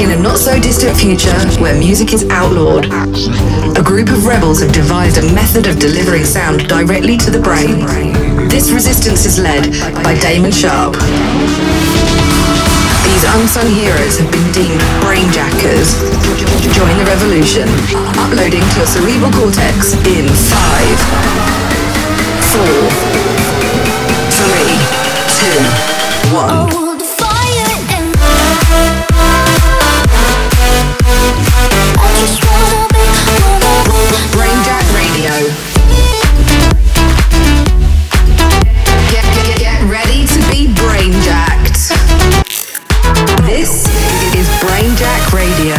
In a not so distant future where music is outlawed, a group of rebels have devised a method of delivering sound directly to the brain. This resistance is led by Damon Sharp. These unsung heroes have been deemed brainjackers. Join the revolution, uploading to your cerebral cortex in five, four, three, two, one. Brainjack Radio. Get, get, get ready to be brainjacked. This is Brainjack Radio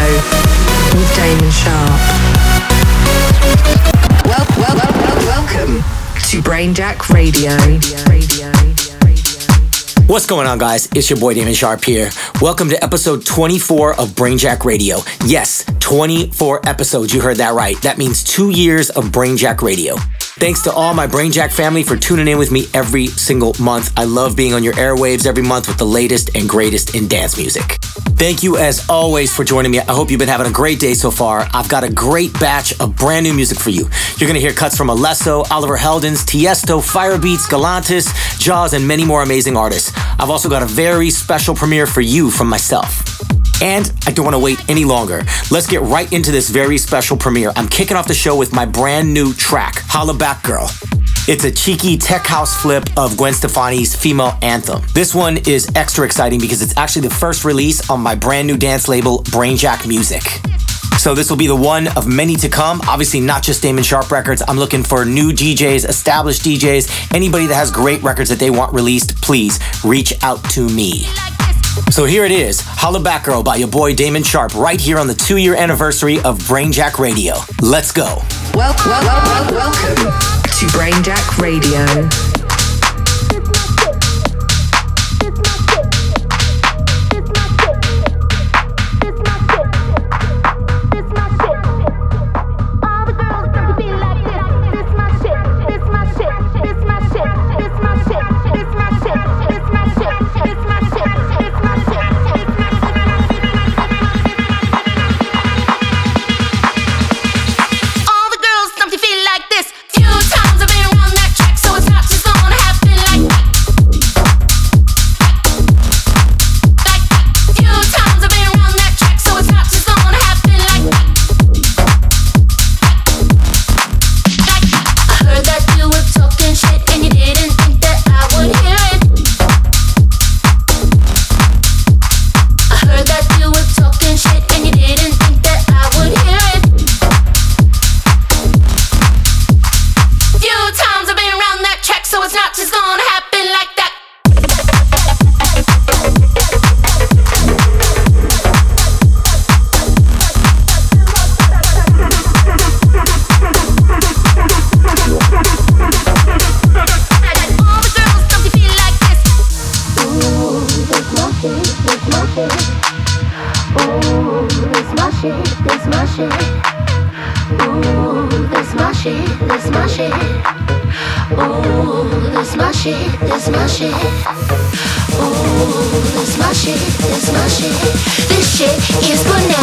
with What's going on, guys? It's your boy Damon Sharp here. Welcome to episode 24 of Brainjack Radio. Yes, 24 episodes. You heard that right. That means two years of Brainjack Radio. Thanks to all my Brainjack family for tuning in with me every single month. I love being on your airwaves every month with the latest and greatest in dance music. Thank you as always for joining me. I hope you've been having a great day so far. I've got a great batch of brand new music for you. You're gonna hear cuts from Alesso, Oliver Heldens, Tiesto, Firebeatz, Galantis, Jaws, and many more amazing artists. I've also got a very special premiere for you from myself. And I don't want to wait any longer. Let's get right into this very special premiere. I'm kicking off the show with my brand new track, Holla Back Girl. It's a cheeky tech house flip of Gwen Stefani's female anthem. This one is extra exciting because it's actually the first release on my brand new dance label, Brainjack Music. So this will be the one of many to come. Obviously, not just Damon Sharp records. I'm looking for new DJs, established DJs, anybody that has great records that they want released. Please reach out to me. So here it is, Holla Back Girl by your boy Damon Sharp, right here on the two-year anniversary of Brainjack Radio. Let's go. Well, well, well, welcome to Brainjack Radio. This shit is bananas. B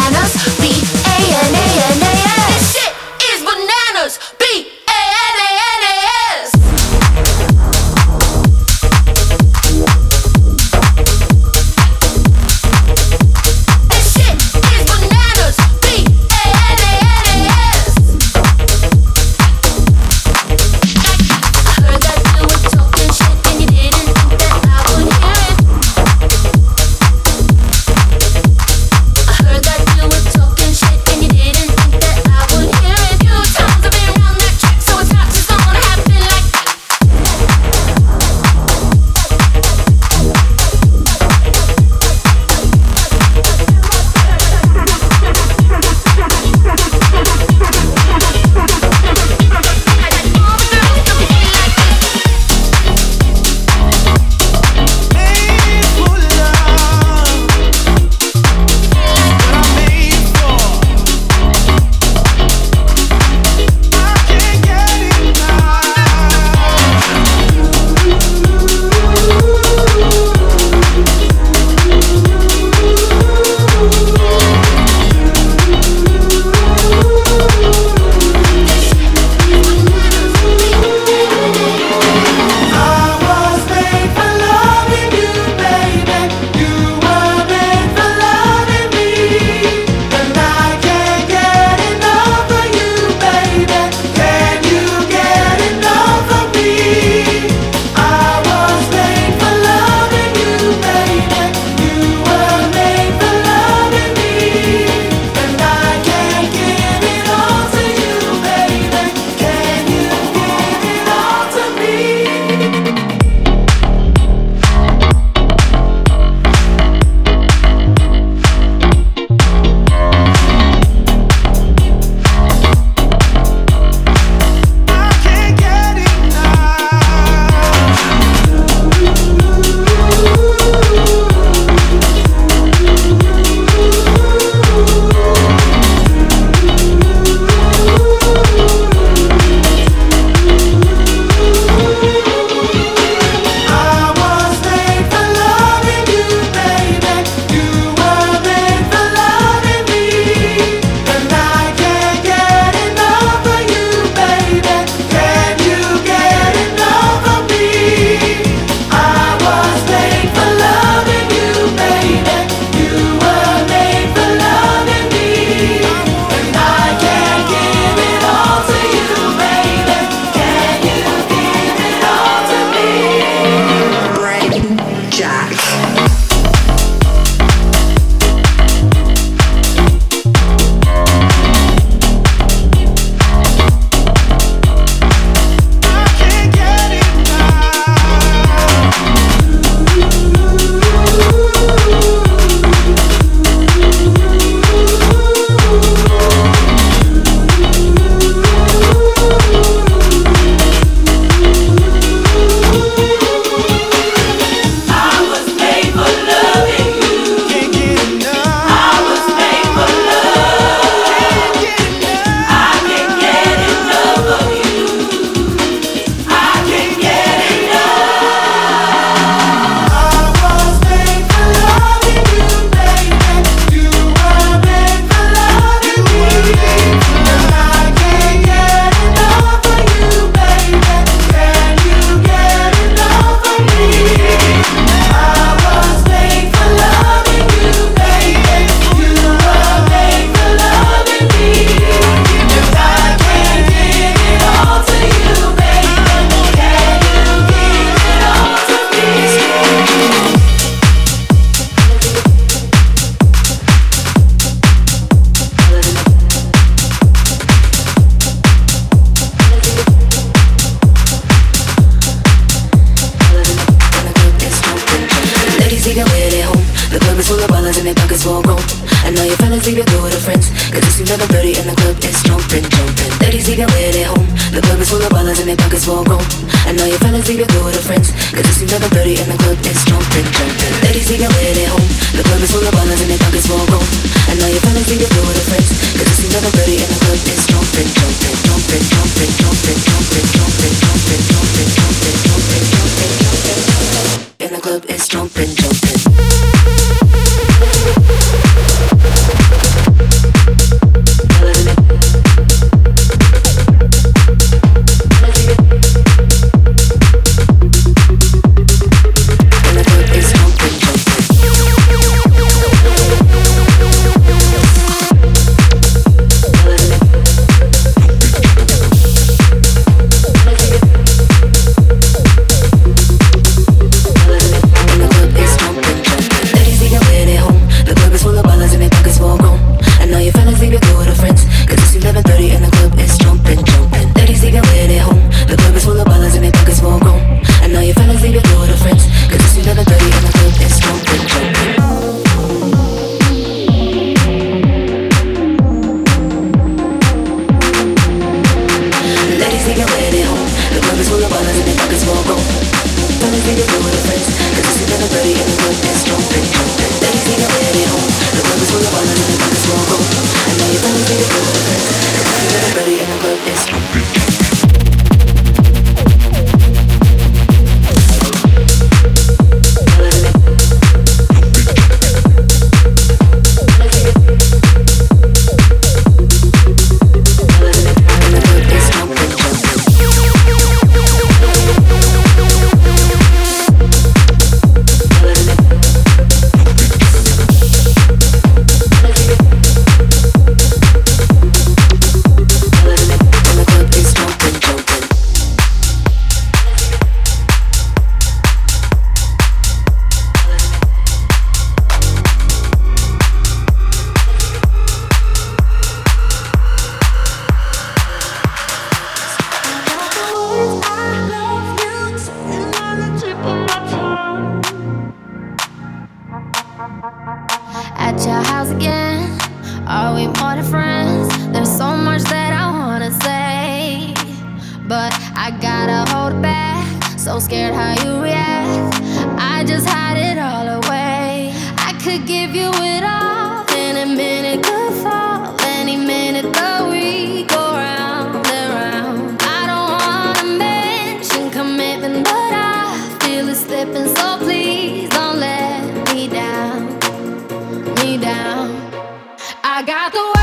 I got the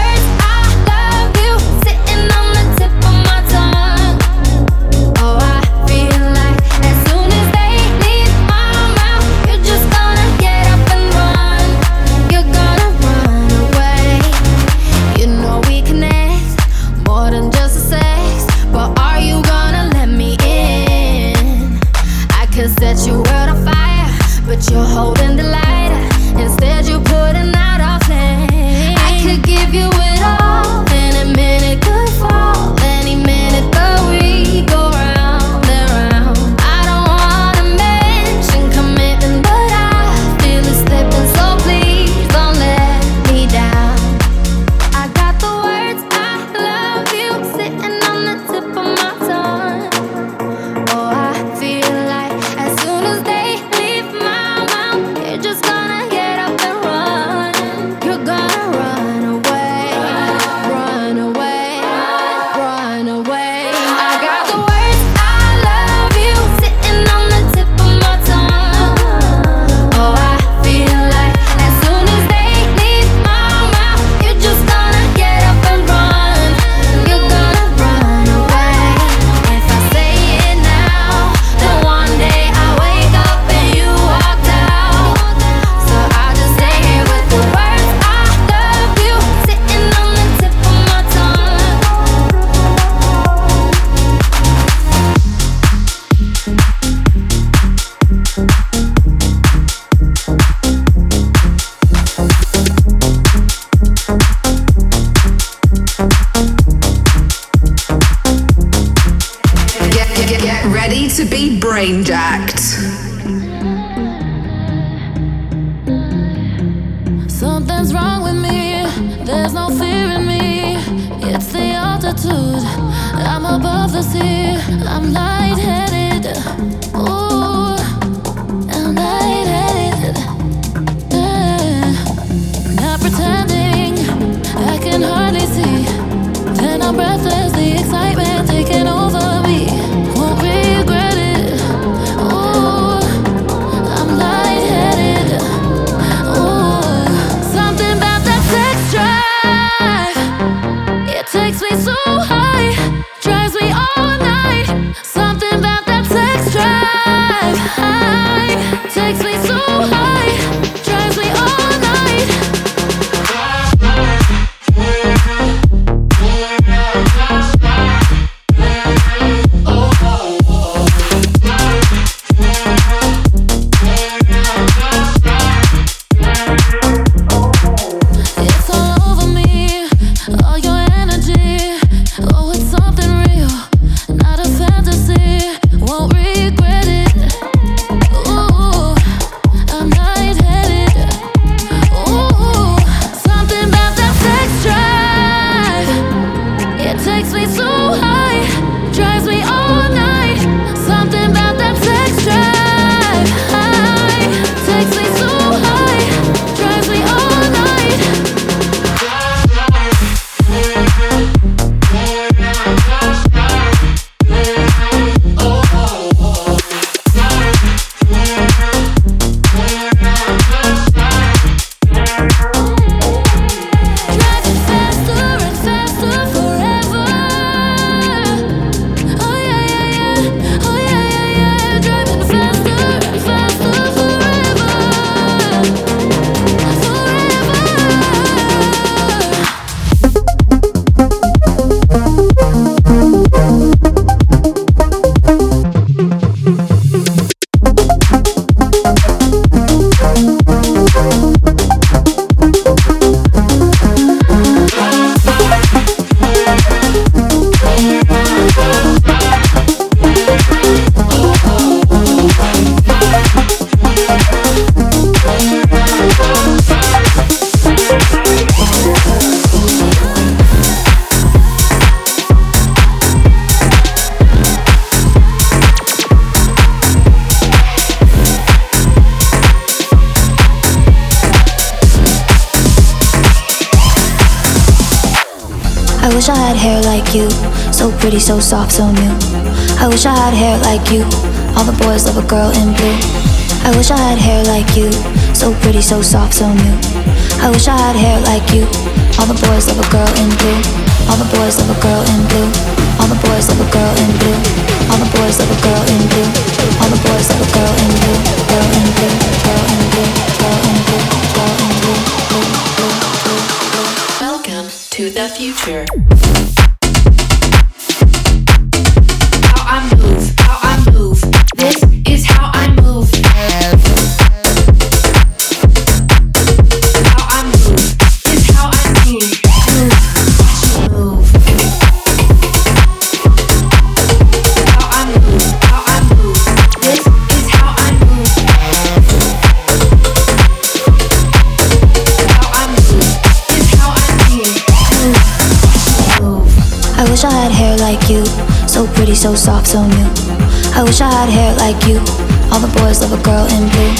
to be brain jacked. Something's wrong with me. There's no fear in me. It's the altitude. I'm above the sea. I'm lightheaded. Ooh, I'm lightheaded. Yeah. Not pretending. I can hardly see. Then I'm breathless. The excitement taking. Girl in blue. I wish I had hair like you. So pretty, so soft, so new. I wish I had hair like you. All the boys love a girl in blue. All the boys love a girl in blue. All the boys love a girl in blue. All the boys love a girl in blue. All the boys love a girl in blue. Girl in blue. Girl in blue. Girl in blue. Girl in blue. Welcome to the future. So soft, so new. I wish I had hair like you. All the boys love a girl in blue.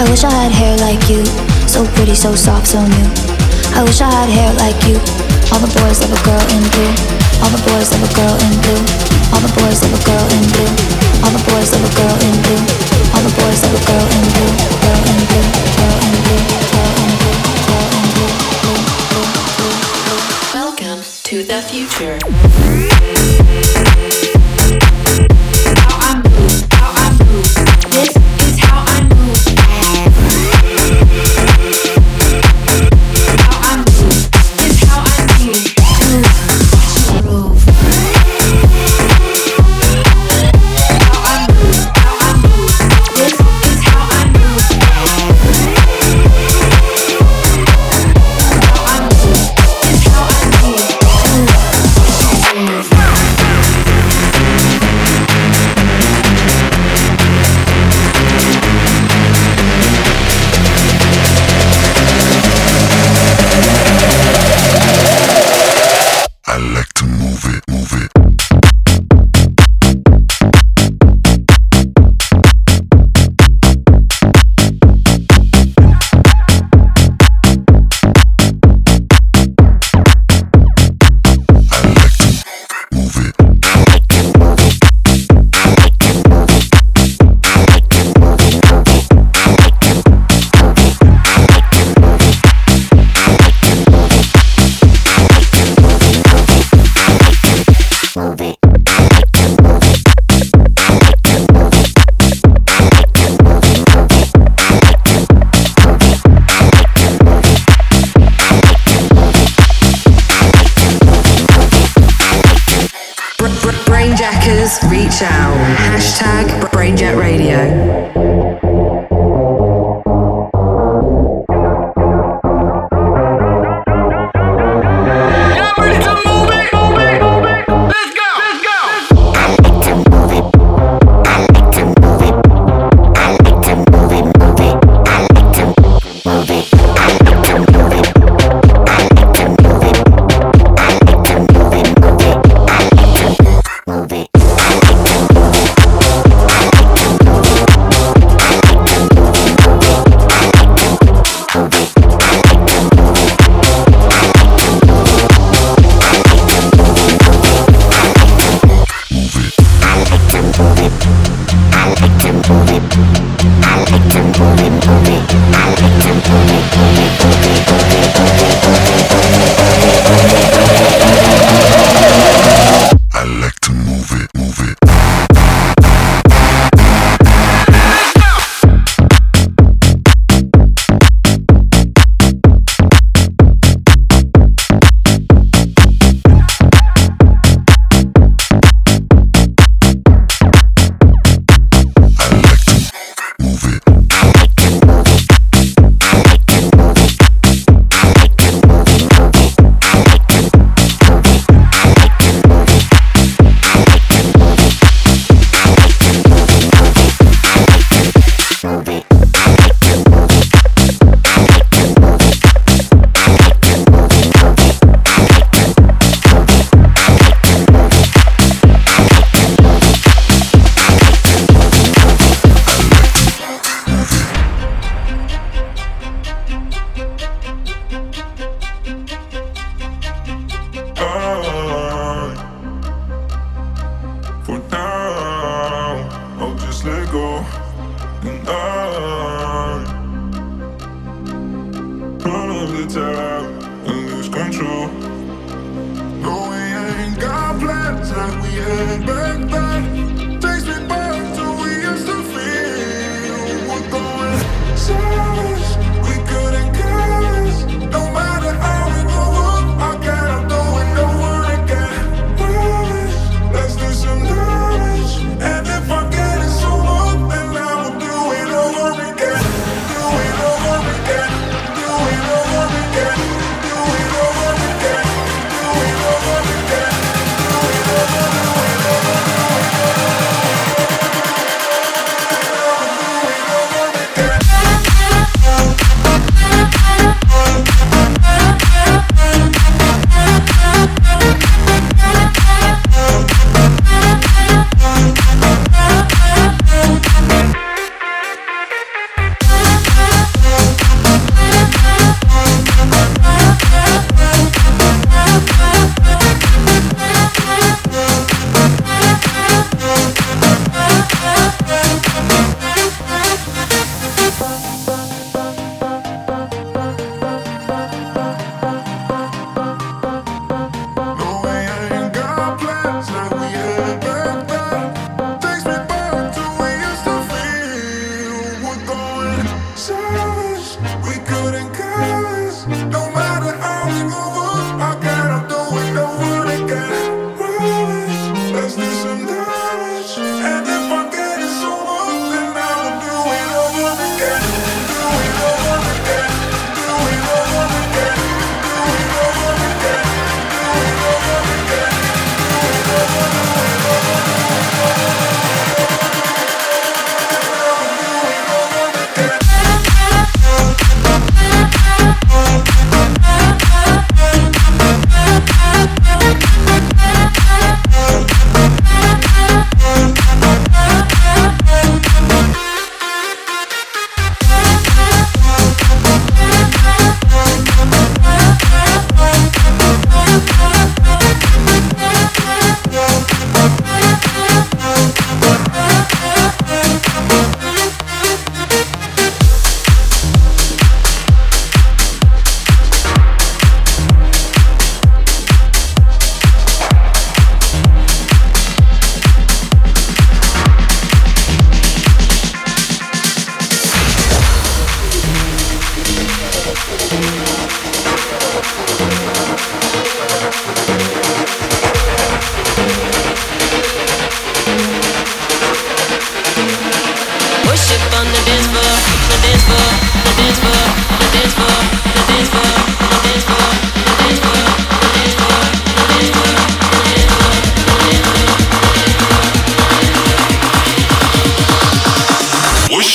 I wish I had hair like you. So pretty, so soft, so new. I wish I had hair like you. All the boys love a girl in blue. All the boys love a girl in blue. All the boys love a girl in blue. All the boys love a girl in blue. All the boys love a girl in blue. Girl in blue. Girl in blue. Girl in blue. Girl in blue. Welcome to the future.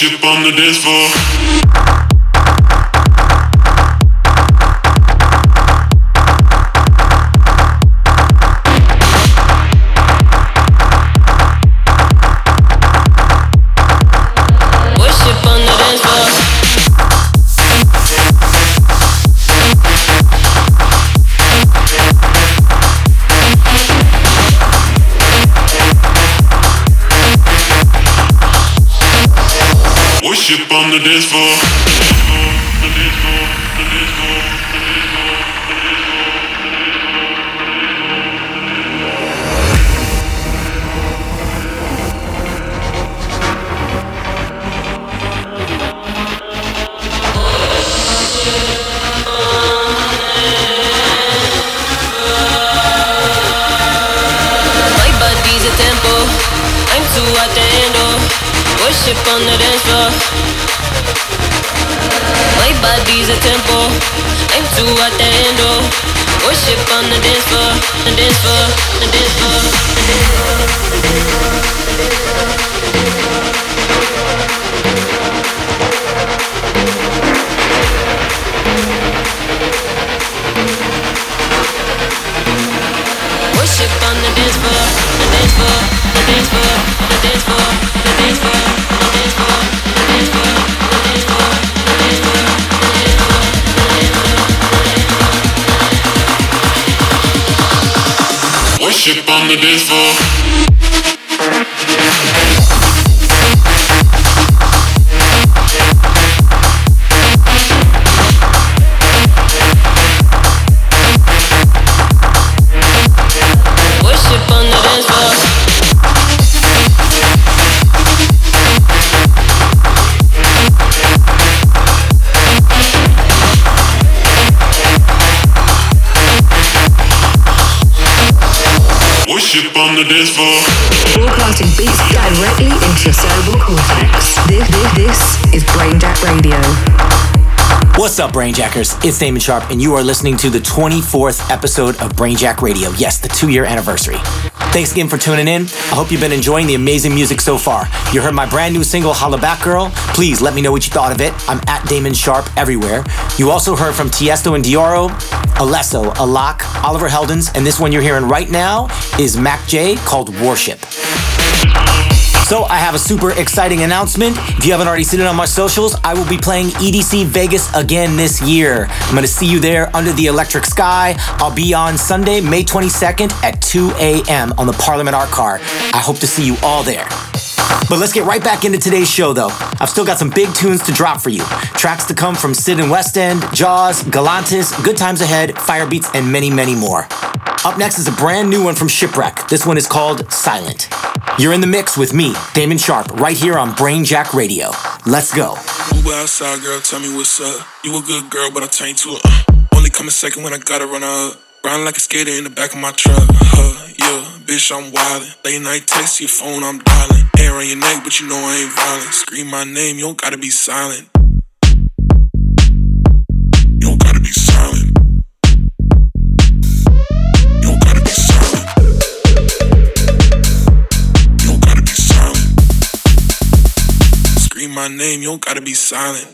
worship on the dance floor. this for? Spaceship on the dance floor. Broadcasting beats directly into your cerebral cortex. This, this, this is Brainjack Radio. What's up, Brainjackers? It's Damon Sharp, and you are listening to the 24th episode of Brainjack Radio. Yes, the two year anniversary. Thanks again for tuning in. I hope you've been enjoying the amazing music so far. You heard my brand new single, Holla Back Girl. Please let me know what you thought of it. I'm at Damon Sharp everywhere. You also heard from Tiesto and Deorro, Alesso, Alok, Oliver Heldens, and this one you're hearing right now is MAKJ called Worship. So I have a super exciting announcement. If you haven't already seen it on my socials, I will be playing EDC Vegas again this year. I'm going to see you there under the electric sky. I'll be on Sunday, May 22nd at 2 a.m. on the Parliament Art Car. I hope to see you all there. But let's get right back into today's show, though. I've still got some big tunes to drop for you. Tracks to come from Sid and West End, Jaws, Galantis, Good Times Ahead, Firebeatz, and many, many more. Up next is a brand new one from Shipwreck. This one is called Silent. You're in the mix with me, Damon Sharp, right here on Brainjack Radio. Let's go. Uber outside, girl, tell me what's up. You a good girl, but I turn to a uh. Only come a second when I gotta run up. Riding like a skater in the back of my truck. Huh, yeah, bitch, I'm wildin'. Late night text your phone, I'm dialing. Hair on your neck, but you know I ain't violent. Scream my name, you don't gotta be silent. You don't gotta be silent. My name, you don't gotta be silent.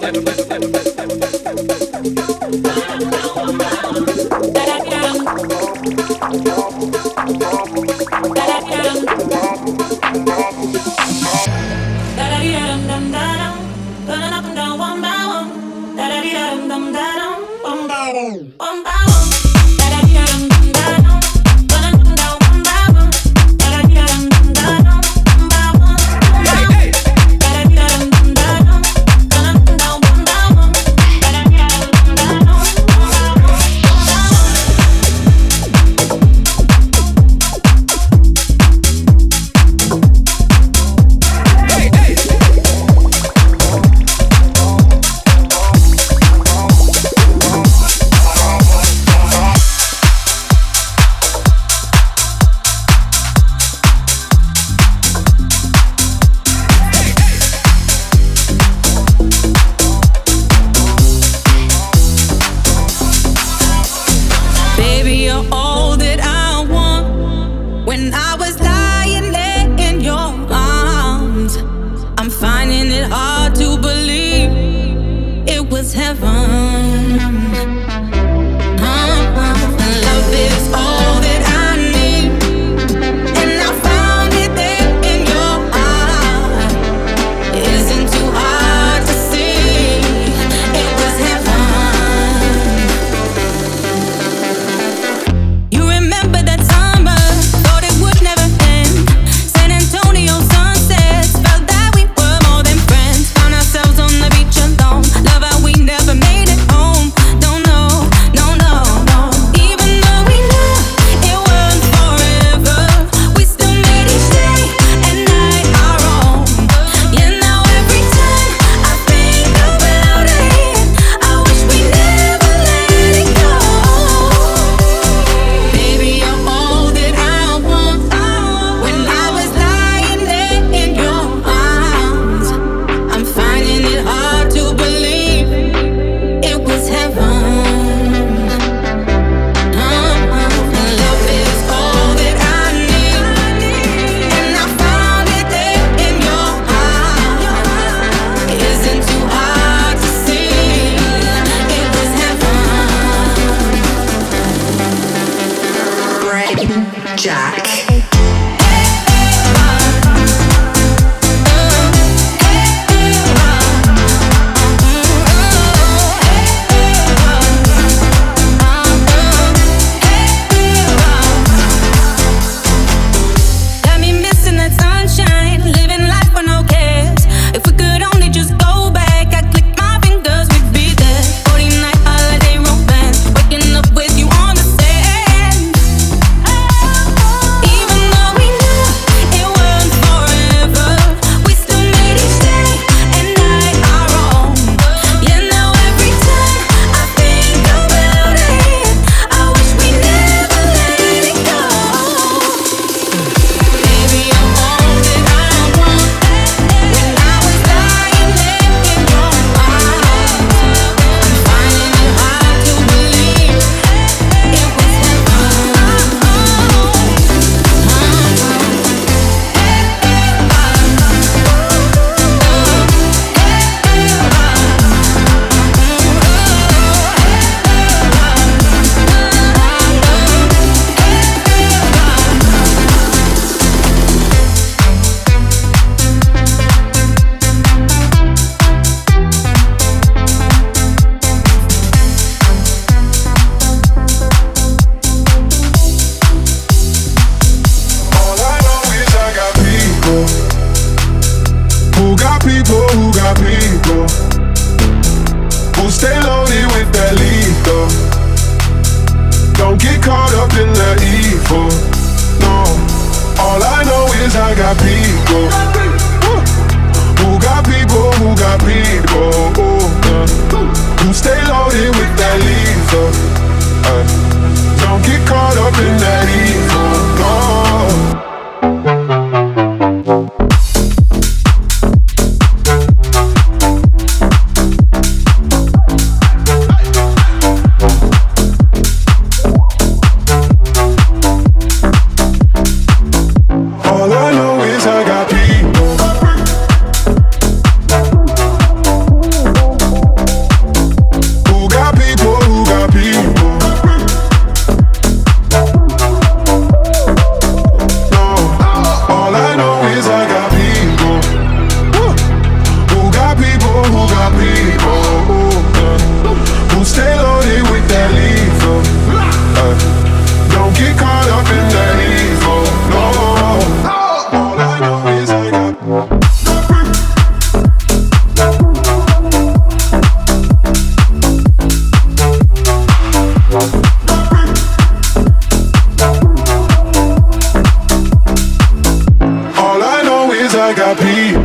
It home. like I be.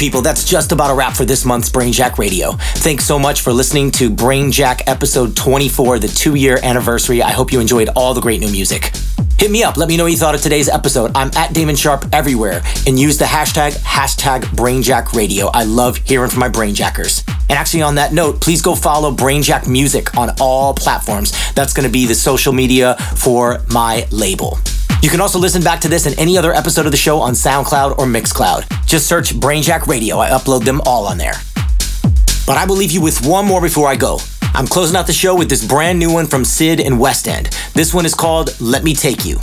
People, that's just about a wrap for this month's Brainjack Radio. Thanks so much for listening to Brainjack episode 24, the two year anniversary. I hope you enjoyed all the great new music. Hit me up. Let me know what you thought of today's episode. I'm at Damon Sharpe everywhere and use the hashtag, hashtag Brainjack Radio. I love hearing from my Brainjackers. And actually, on that note, please go follow Brainjack Music on all platforms. That's going to be the social media for my label. You can also listen back to this and any other episode of the show on SoundCloud or Mixcloud. Just search Brainjack Radio. I upload them all on there. But I will leave you with one more before I go. I'm closing out the show with this brand new one from Sid and West End. This one is called Let Me Take You.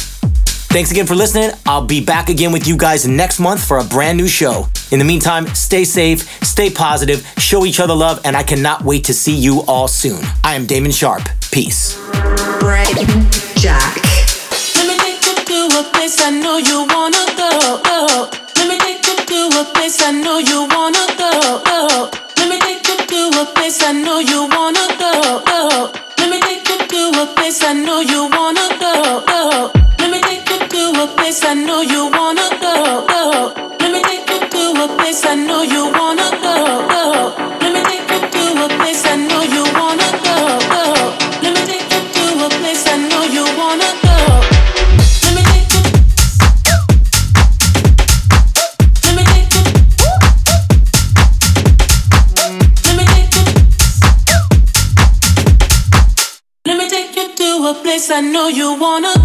Thanks again for listening. I'll be back again with you guys next month for a brand new show. In the meantime, stay safe, stay positive, show each other love, and I cannot wait to see you all soon. I am Damon Sharpe. Peace. Brain Jack place I know you wanna go. Let me take you to a place I know you wanna go. Let me take you to a place I know you wanna go. Let me take you to a place I know you I know you wanna